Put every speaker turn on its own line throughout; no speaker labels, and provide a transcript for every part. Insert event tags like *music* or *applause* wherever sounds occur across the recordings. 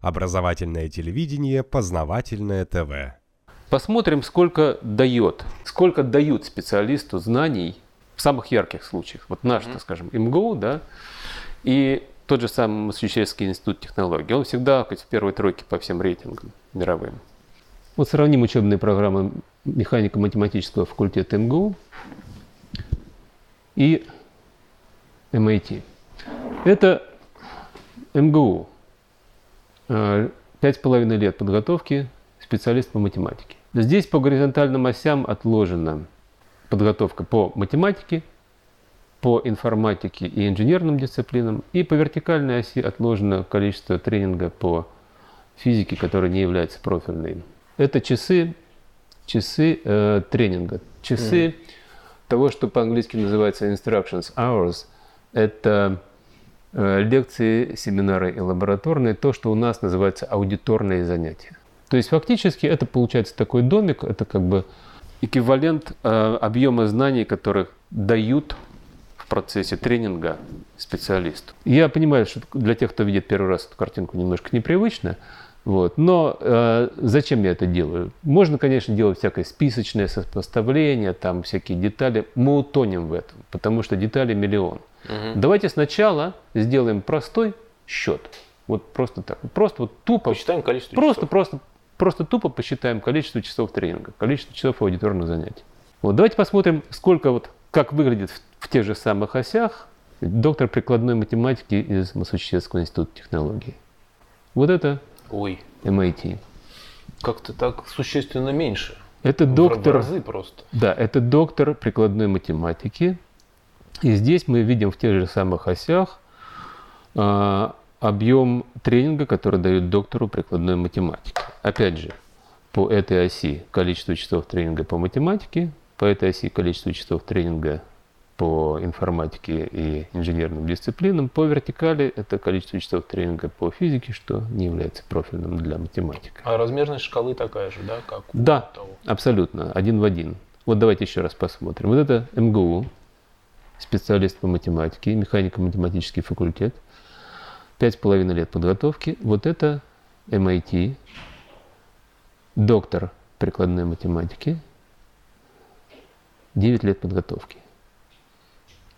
Образовательное телевидение, познавательное ТВ.
Посмотрим, сколько дает, сколько дают специалисту знаний в самых ярких случаях. Вот наш, mm-hmm. так скажем, МГУ, да, и тот же самый Массачусетский институт технологий. Он всегда хоть в первой тройке по всем рейтингам мировым. Вот сравним учебные программы механико-математического факультета МГУ и MIT. Это МГУ. Э, пять с половиной лет подготовки специалист по математике. Здесь по горизонтальным осям отложена подготовка по математике, по информатике и инженерным дисциплинам, и по вертикальной оси отложено количество тренинга по физике, который не является профильной. Это часы, часы э, тренинга, часы mm. того, что по-английски называется instructions hours. Это лекции, семинары и лабораторные, то, что у нас называется аудиторные занятия. То есть фактически это получается такой домик, это как бы эквивалент э, объема знаний, которых дают в процессе тренинга специалисту. Я понимаю, что для тех, кто видит первый раз эту картинку, немножко непривычно, вот. Но э, зачем я это делаю? Можно, конечно, делать всякое списочное сопоставление, там всякие детали. Мы утонем в этом, потому что деталей миллион. Угу. Давайте сначала сделаем простой счет. Вот просто так. Просто вот тупо.
Посчитаем количество
просто,
часов.
Просто, просто тупо посчитаем количество часов тренинга, количество часов аудиторных занятий. Вот давайте посмотрим, сколько вот, как выглядит в, в тех же самых осях доктор прикладной математики из Массачусетского института технологий. Вот это
Ой.
MIT.
Как-то так существенно меньше.
Это доктор...
В разы просто.
Да, это доктор прикладной математики. И здесь мы видим в тех же самых осях э, объем тренинга, который дают доктору прикладной математики. Опять же, по этой оси количество часов тренинга по математике, по этой оси количество часов тренинга по информатике и инженерным дисциплинам. По вертикали это количество часов тренинга по физике, что не является профильным для математики.
А размерность шкалы такая же, да, как у
Да,
того?
абсолютно, один в один. Вот давайте еще раз посмотрим. Вот это МГУ, специалист по математике, механико-математический факультет. Пять с половиной лет подготовки. Вот это MIT, доктор прикладной математики, 9 лет подготовки.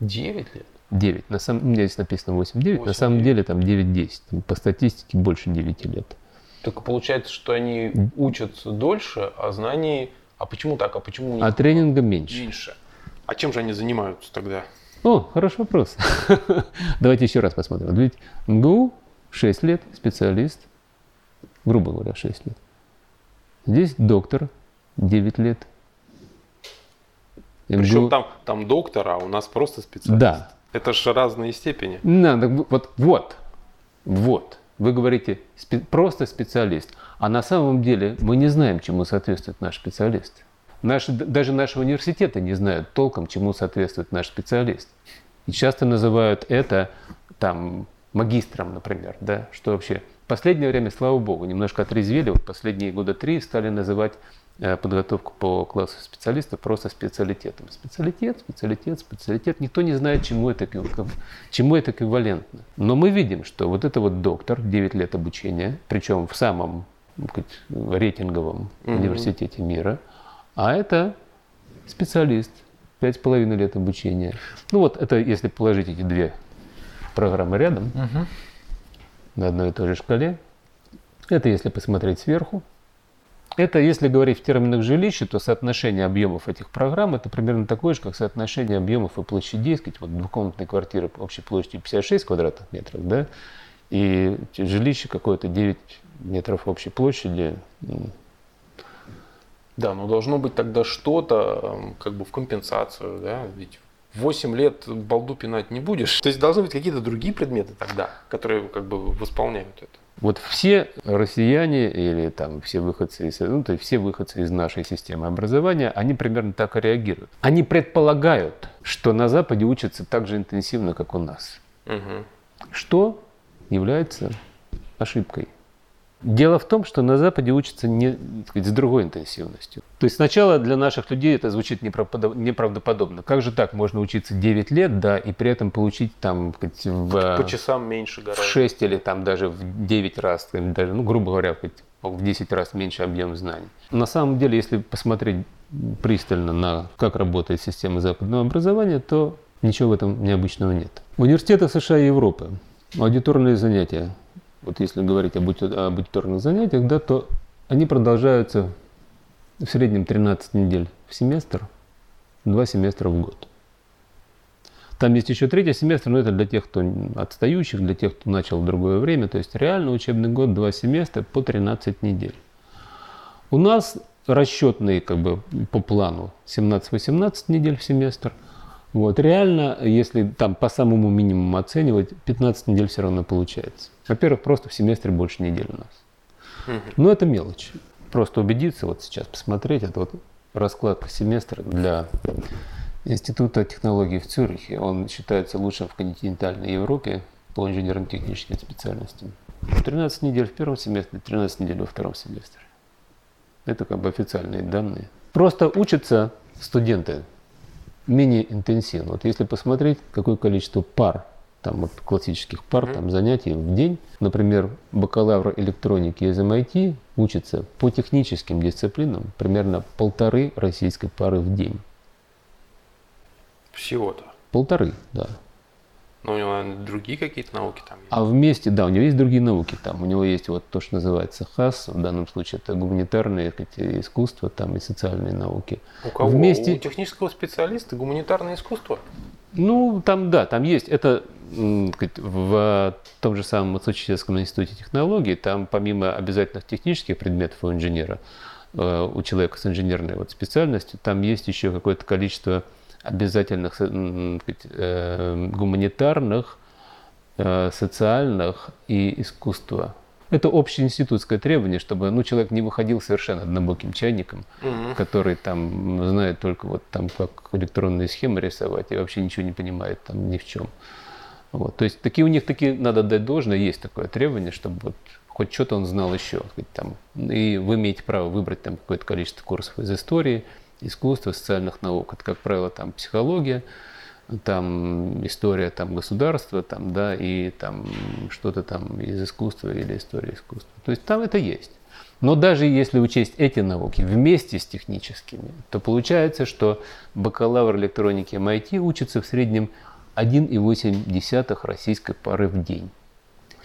9 лет?
9. На самом, у меня здесь написано 8-9, на самом деле там 9-10. По статистике больше 9 лет.
Так получается, что они учатся дольше, а знаний... А почему так? А почему
А тренинга меньше.
меньше? А чем же они занимаются тогда?
О, хороший вопрос. *laughs* Давайте еще раз посмотрим. Ведь МГУ 6 лет, специалист, грубо говоря, 6 лет. Здесь доктор 9 лет,
причем там, там доктор, а у нас просто специалист.
Да.
Это же разные степени.
Надо, вот, вот, вот. Вы говорите спе- просто специалист, а на самом деле мы не знаем, чему соответствует наш специалист. Наш, даже наши университеты не знают толком, чему соответствует наш специалист. И часто называют это там магистром, например, да, что вообще в последнее время, слава богу, немножко отрезвели, вот последние года три стали называть Э, подготовку по классу специалистов просто специалитетом. Специалитет, специалитет, специалитет. Никто не знает, чему это, чему это эквивалентно. Но мы видим, что вот это вот доктор, 9 лет обучения, причем в самом сказать, рейтинговом mm-hmm. университете мира, а это специалист, пять с половиной лет обучения. Ну вот это если положить эти две программы рядом mm-hmm. на одной и той же шкале, это если посмотреть сверху, это, если говорить в терминах жилища, то соотношение объемов этих программ это примерно такое же, как соотношение объемов и площадей, сказать, вот двухкомнатной квартиры общей площадью 56 квадратных метров, да, и жилище какое-то 9 метров общей площади.
Да, но должно быть тогда что-то как бы в компенсацию, да, ведь 8 лет балду пинать не будешь. То есть должны быть какие-то другие предметы тогда, которые как бы восполняют это.
Вот все россияне или там все выходцы из, ну, то есть все выходцы из нашей системы образования, они примерно так и реагируют. Они предполагают, что на Западе учатся так же интенсивно, как у нас.
Угу.
Что является ошибкой. Дело в том, что на Западе учатся не, сказать, с другой интенсивностью. То есть сначала для наших людей это звучит неправдоподобно. Как же так? Можно учиться 9 лет, да, и при этом получить там сказать, в,
По часам меньше гораздо.
в 6 или там даже в 9 раз, даже, ну, грубо говоря, сказать, в 10 раз меньше объем знаний. На самом деле, если посмотреть пристально на как работает система западного образования, то ничего в этом необычного нет. В университетах США и Европы аудиторные занятия вот если говорить об, аудиторных занятиях, да, то они продолжаются в среднем 13 недель в семестр, 2 семестра в год. Там есть еще третий семестр, но это для тех, кто отстающих, для тех, кто начал в другое время. То есть реально учебный год, два семестра по 13 недель. У нас расчетные как бы по плану 17-18 недель в семестр – вот, реально, если там по самому минимуму оценивать, 15 недель все равно получается. Во-первых, просто в семестре больше недель у нас. Но это мелочь. Просто убедиться, вот сейчас посмотреть, это вот раскладка семестра для Института технологий в Цюрихе. Он считается лучшим в континентальной Европе по инженерно-техническим специальностям. 13 недель в первом семестре, 13 недель во втором семестре. Это как бы официальные данные. Просто учатся студенты менее интенсивно. Вот если посмотреть, какое количество пар, там вот классических пар, mm-hmm. там занятий в день, например, бакалавр электроники из MIT учится по техническим дисциплинам примерно полторы российской пары в день.
Всего-то?
Полторы, да.
Но у него наверное, другие какие-то науки там есть.
А вместе, да, у него есть другие науки там. У него есть вот то, что называется ХАС, в данном случае это гуманитарные эти, искусства там и социальные науки.
У кого? Вместе... У технического специалиста гуманитарное искусство?
Ну, там, да, там есть. Это в том же самом Массачусетском институте технологий, там помимо обязательных технических предметов у инженера, э, у человека с инженерной вот специальностью, там есть еще какое-то количество обязательных э, гуманитарных, э, социальных и искусства. Это общеинститутское требование, чтобы ну, человек не выходил совершенно однобоким чайником, угу. который там знает только вот там как электронные схемы рисовать и вообще ничего не понимает там ни в чем. Вот. То есть такие у них такие надо дать должное, есть такое требование, чтобы вот хоть что-то он знал еще. Там, и вы имеете право выбрать там какое-то количество курсов из истории, искусства, социальных наук. Это, как правило, там психология, там история там, государства, там, да, и там что-то там из искусства или история искусства. То есть там это есть. Но даже если учесть эти науки вместе с техническими, то получается, что бакалавр электроники MIT учится в среднем 1,8 российской пары в день.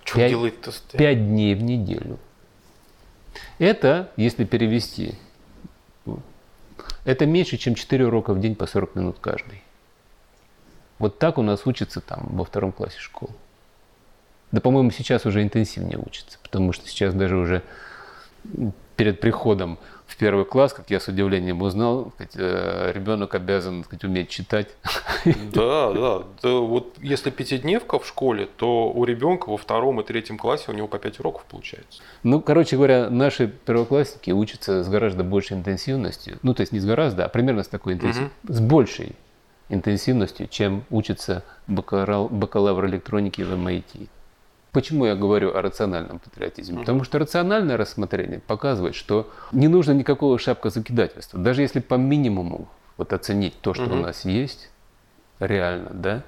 Что 5, делает-то?
5 дней в неделю. Это, если перевести это меньше, чем 4 урока в день по 40 минут каждый. Вот так у нас учатся там во втором классе школы. Да, по-моему, сейчас уже интенсивнее учатся, потому что сейчас даже уже перед приходом в первый класс, как я с удивлением узнал, э, ребенок обязан сказать, уметь читать.
Да, да, да. Вот если пятидневка в школе, то у ребенка во втором и третьем классе у него по пять уроков получается.
Ну, короче говоря, наши первоклассники учатся с гораздо большей интенсивностью. Ну, то есть не с гораздо, а примерно с такой интенсивностью, угу. с большей интенсивностью, чем учится бакалавр, бакалавр электроники в MIT. Почему я говорю о рациональном патриотизме? Потому что рациональное рассмотрение показывает, что не нужно никакого шапкозакидательства. Даже если по минимуму вот оценить то, что угу. у нас есть, реально, да,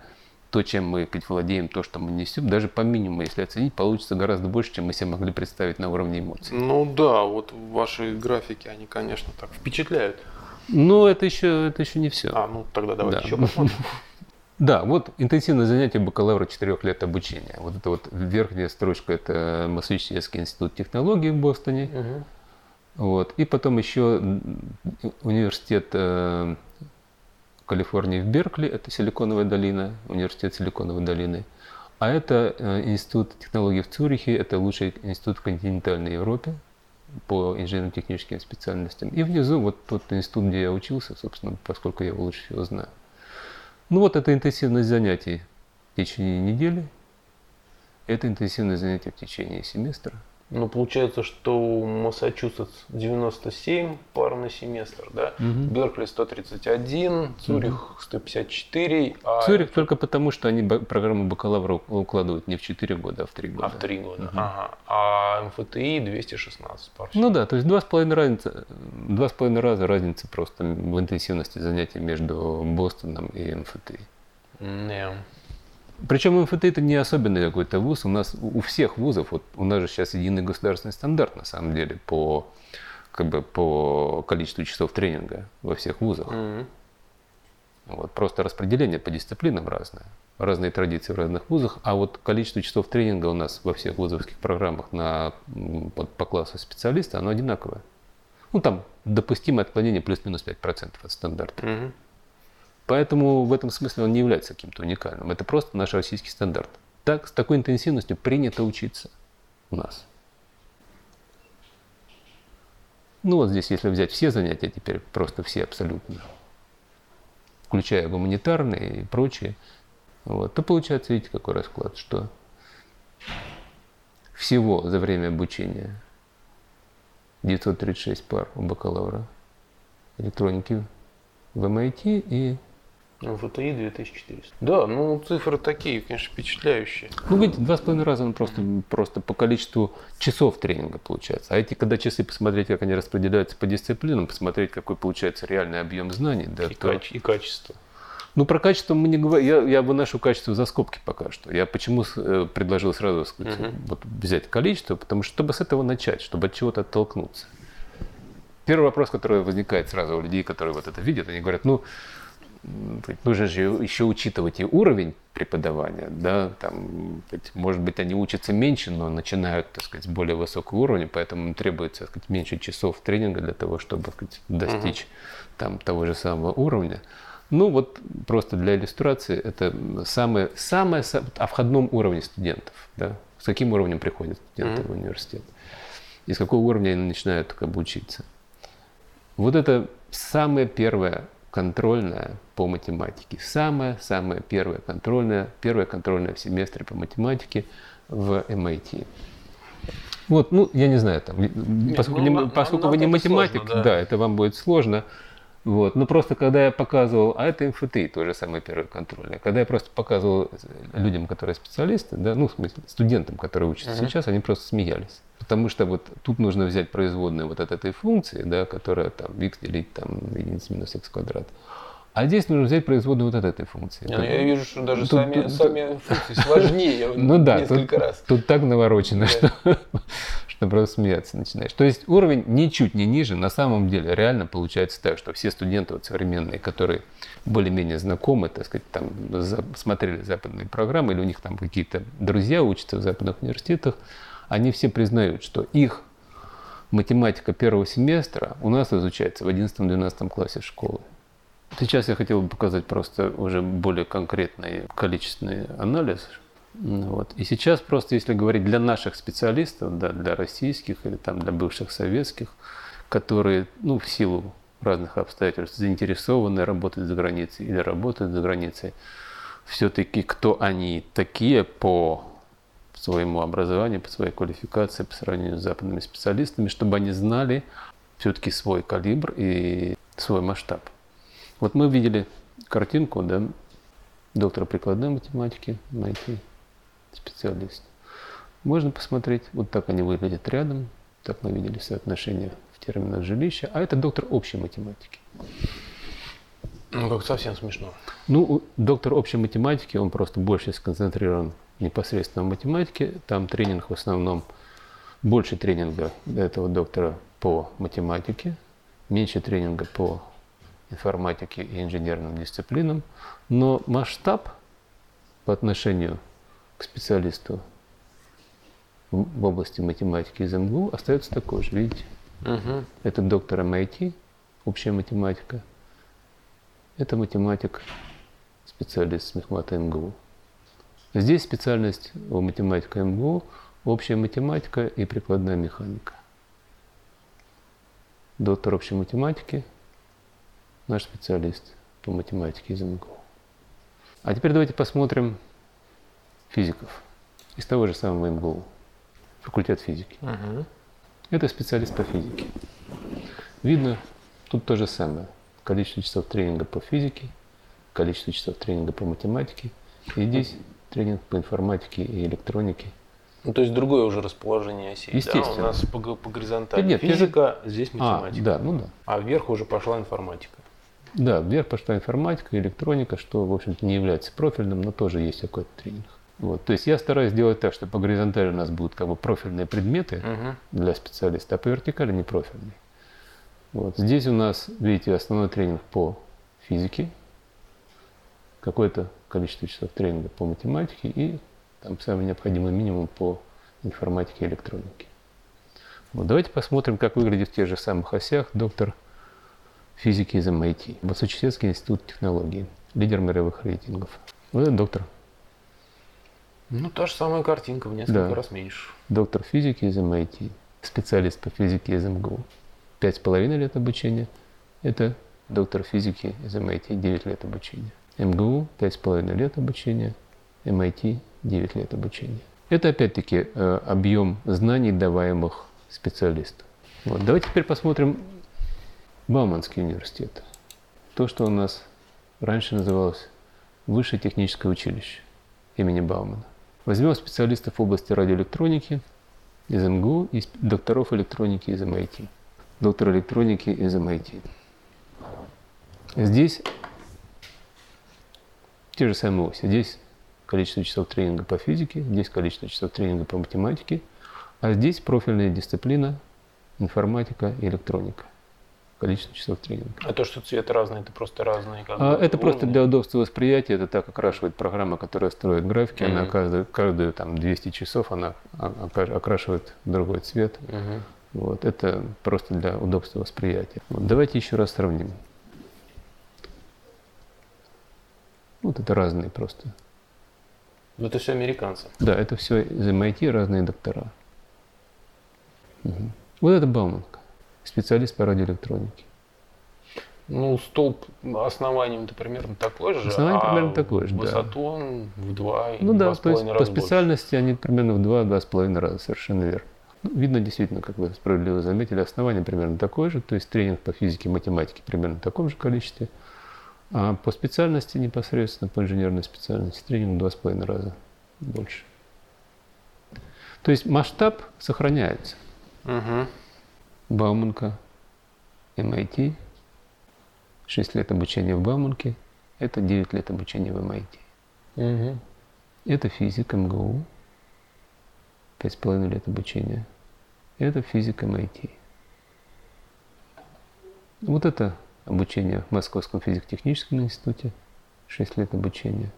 то, чем мы владеем, то, что мы несем, даже по минимуму, если оценить, получится гораздо больше, чем мы себе могли представить на уровне эмоций.
Ну да, вот ваши графики, они, конечно, так впечатляют.
Но это еще, это еще не все.
А, ну тогда давайте да. еще посмотрим. *laughs*
Да, вот интенсивное занятие бакалавра 4 лет обучения. Вот это вот верхняя строчка – это Массачусетский институт технологий в Бостоне. Угу. Вот. И потом еще университет э, Калифорнии в Беркли, это Силиконовая долина, университет Силиконовой долины. А это э, институт технологий в Цюрихе, это лучший институт в континентальной Европе по инженерно-техническим специальностям. И внизу вот тот институт, где я учился, собственно, поскольку я его лучше всего знаю. Ну вот это интенсивность занятий в течение недели, это интенсивное занятие в течение семестра.
Ну, получается, что Массачусетс 97 пар на семестр, да?
Мгм.
Беркли 131, Цюрих 154, а,
Цюрих только потому, что они программу бакалавра укладывают не в 4 года, а в 3 года.
а в 3 года. Ага. А МФТИ 216 пар.
Ну да, то есть два с половиной разница, два с половиной раза разница просто в интенсивности занятий между Бостоном и МФТИ.
Не.
Причем МФТ это не особенный какой-то вуз. У нас у всех вузов, вот у нас же сейчас единый государственный стандарт на самом деле по как бы по количеству часов тренинга во всех вузах.
Мгм.
Вот, просто распределение по дисциплинам разное. Разные традиции в разных вузах, а вот количество часов тренинга у нас во всех вузовских программах на, по, по классу специалиста, оно одинаковое. Ну, там допустимое отклонение плюс-минус 5% от стандарта.
Мгм.
Поэтому в этом смысле он не является каким-то уникальным. Это просто наш российский стандарт. Так, с такой интенсивностью принято учиться у нас. Ну вот здесь, если взять все занятия, теперь просто все абсолютно, включая гуманитарные и прочие, вот, то получается, видите, какой расклад, что всего за время обучения 936 пар у бакалавра электроники в MIT и
МФТИ 2400. Да, ну цифры такие, конечно, впечатляющие.
Ну, видите, два с половиной раза он просто, просто по количеству часов тренинга получается. А эти, когда часы посмотреть, как они распределяются по дисциплинам, посмотреть, какой получается реальный объем знаний, да,
И,
то-
каче- и качество.
Ну, про качество мы не говорим. Я, я выношу качество за скобки пока что. Я почему э, предложил сразу сказать,
Мгм.
вот, взять количество, потому что чтобы с этого начать, чтобы от чего-то оттолкнуться. Первый вопрос, который возникает сразу у людей, которые вот это видят, они говорят, ну, нужно же еще учитывать и уровень преподавания, да, там, может быть, они учатся меньше, но начинают, так сказать, с более высокого уровня, поэтому требуется, так сказать, меньше часов тренинга для того, чтобы, так сказать, достичь там того же самого уровня. Ну вот просто для иллюстрации это самое, самое, са- о входном уровне студентов, да, с каким уровнем приходят студенты
Мгм.
в университет, и с какого уровня они начинают как бы учиться. Вот это самое первое контрольное по математике. Самое-самое первое контрольное, первое контрольное в семестре по математике в MIT. Вот, ну, я не знаю, там, поскольку,
ну,
не- поскольку вы не
это сложно,
математик,
да.
да, это вам будет сложно. Вот. Но просто когда я показывал, а это МФТИ, тоже самое первое контрольное, когда я просто показывал людям, которые специалисты, да, ну, в смысле, студентам, которые учатся
Мгм.
сейчас, они просто смеялись. Потому что вот тут нужно взять производную вот от этой функции, да, которая там x делить там единица минус x квадрат. А здесь нужно взять производную вот от этой функции.
Я, я вижу, что даже
Тут-
сами,
тут-
сами функции сложнее *laughs*
Ну да, тут,
несколько раз.
тут так наворочено,
Да.
что, *laughs* что просто смеяться начинаешь. То есть уровень ничуть не ниже, на самом деле реально получается так, что все студенты вот современные, которые более-менее знакомы, так сказать, там за- смотрели западные программы, или у них там какие-то друзья учатся в западных университетах, они все признают, что их математика первого семестра у нас изучается в 11-12 классе школы. Сейчас я хотел бы показать просто уже более конкретный количественный анализ. Вот. И сейчас просто, если говорить для наших специалистов, да, для российских или там для бывших советских, которые, ну, в силу разных обстоятельств заинтересованы работать за границей или работают за границей, все-таки кто они такие по своему образованию, по своей квалификации, по сравнению с западными специалистами, чтобы они знали все-таки свой калибр и свой масштаб. Вот мы видели картинку, да, доктора прикладной математики, найти специалист. Можно посмотреть, вот так они выглядят рядом, так мы видели соотношение в терминах жилища, а это доктор общей математики.
Ну, как совсем смешно.
Ну, доктор общей математики, он просто больше сконцентрирован непосредственно в математике. Там тренинг в основном, больше тренинга этого доктора по математике, меньше тренинга по информатике и инженерным дисциплинам. Но масштаб по отношению к специалисту в области математики из МГУ остается такой же, видите?
Мгм.
Это доктор MIT, общая математика. Это математик, специалист с мехмата МГУ. Здесь специальность у математика МГУ – общая математика и прикладная механика. Доктор общей математики – наш специалист по математике из МГУ. А теперь давайте посмотрим физиков из того же самого МГУ. факультет физики.
Мгм.
Это специалист по физике. Видно, тут то же самое. Количество часов тренинга по физике, количество часов тренинга по математике. И здесь тренинг по информатике и электронике.
Ну, то есть другое уже расположение осей. да?
Естественно.
У нас по, по горизонтали
Да нет,
физика, здесь
А,
математика.
да, ну да.
А вверх уже пошла информатика.
Да, вверх пошла информатика, электроника, что, в общем-то, не является профильным, но тоже есть какой-то тренинг. Вот. То есть я стараюсь сделать так, что по горизонтали у нас будут как бы профильные предметы
Мгм.
для специалиста, а по вертикали не профильные. Вот. Здесь у нас, видите, основной тренинг по физике, какое-то количество часов тренинга по математике и там самый необходимый минимум по информатике и электронике. Вот давайте посмотрим, как выглядит в тех же самых осях доктор физики из MIT, Массачусетский институт технологий, лидер мировых рейтингов. Вот это доктор,
Ну, та же самая картинка в несколько
Да.
раз меньше.
доктор физики из MIT, специалист по физике из МГУ. Пять с половиной лет обучения. Это доктор физики из MIT, 9 лет обучения. МГУ пять с половиной лет обучения, MIT 9 лет обучения. Это опять-таки э, объем знаний, даваемых специалисту. Вот. Давайте теперь посмотрим Бауманский университет. То, что у нас раньше называлось Высшее техническое училище имени Баумана. Возьмем специалистов в области радиоэлектроники из МГУ и докторов электроники из MIT. Доктор электроники из MIT. Здесь те же самые оси. Здесь количество часов тренинга по физике, здесь количество часов тренинга по математике, а здесь профильная дисциплина информатика и электроника. Количество часов тренинга.
А то, что цвет разный, это просто разные. Как
А,
бы,
Это просто для удобства восприятия, это так окрашивает программа, которая строит графики, она
Мгм.
каждую, каждую там 200 часов она окрашивает другой цвет.
Мгм.
Вот, это просто для удобства восприятия. Вот, давайте еще раз сравним. Вот это разные просто.
Ну, Это все американцы.
Да, это все из MIT, разные доктора. Мгм. Вот это Бауманка, специалист по радиоэлектронике.
Ну, столб основанием-то примерно такой же.
Основание
а
примерно такое же, да.
Высоту он в два
Ну да,
два с
то есть по
раза больше.
специальности они примерно в два-два с половиной раза, совершенно верно. Ну, видно действительно, как вы справедливо заметили, основание примерно такое же, то есть тренинг по физике и математике примерно в таком же количестве, а по специальности непосредственно, по инженерной специальности, тренинг в два с половиной раза больше. То есть масштаб сохраняется.
Мгм.
Бауманка, MIT, 6 лет обучения в Бауманке, это 9 лет обучения в MIT.
Мгм.
Это физик МГУ, пять с половиной лет обучения. Это физик MIT. Вот это обучение в Московском физико-техническом институте, 6 лет обучения.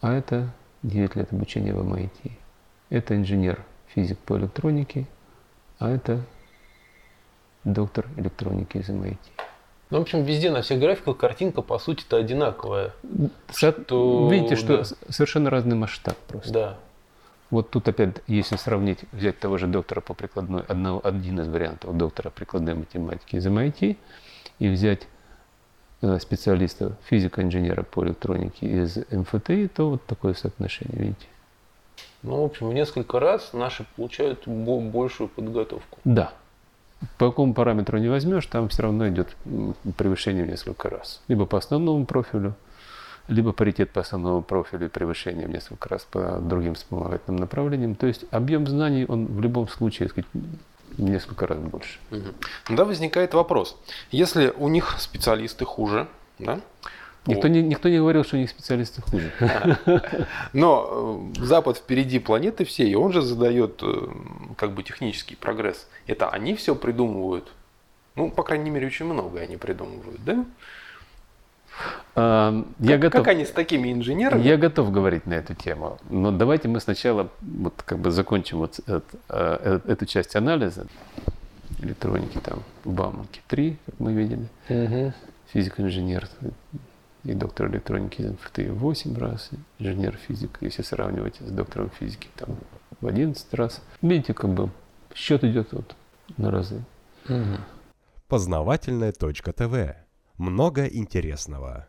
А это 9 лет обучения в MIT. Это инженер, физик по электронике, а это доктор электроники из MIT.
Ну, в общем, везде на всех графиках картинка, по сути-то, одинаковая.
Со-
Что-
Видите, что
да.
совершенно разный масштаб просто.
Да.
Вот тут опять, если сравнить, взять того же доктора по прикладной, одного, один из вариантов доктора прикладной математики из MIT и взять э, специалиста, физика-инженера по электронике из МФТИ, то вот такое соотношение, видите?
Ну, в общем, в несколько раз наши получают бо- большую подготовку.
Да. По какому параметру не возьмешь, там все равно идет превышение в несколько раз. Либо по основному профилю, либо паритет по основному профилю и превышение в несколько раз по другим вспомогательным направлениям. То есть объем знаний, он в любом случае, сказать, несколько раз больше.
Да, возникает вопрос. Если у них специалисты хуже, да?
Никто не, никто не говорил, что у них специалисты хуже. *laughs*
Но э, Запад впереди планеты всей, и он же задает э, как бы технический прогресс. Это они все придумывают. Ну, по крайней мере, очень многое они придумывают, да?
А, Я
как,
готов.
как они с такими инженерами?
Я готов говорить на эту тему, но давайте мы сначала вот как бы закончим вот эт- э, э, эту часть анализа электроники там в Бауманке 3, как мы видели,
Мгм.
физик-инженер и доктор электроники из МФТИ 8 раз, инженер-физик, если сравнивать с доктором физики, там в 11 раз. Видите, как бы счет идет вот на разы.
Мгм.
Познавательная точка ТВ. Много интересного.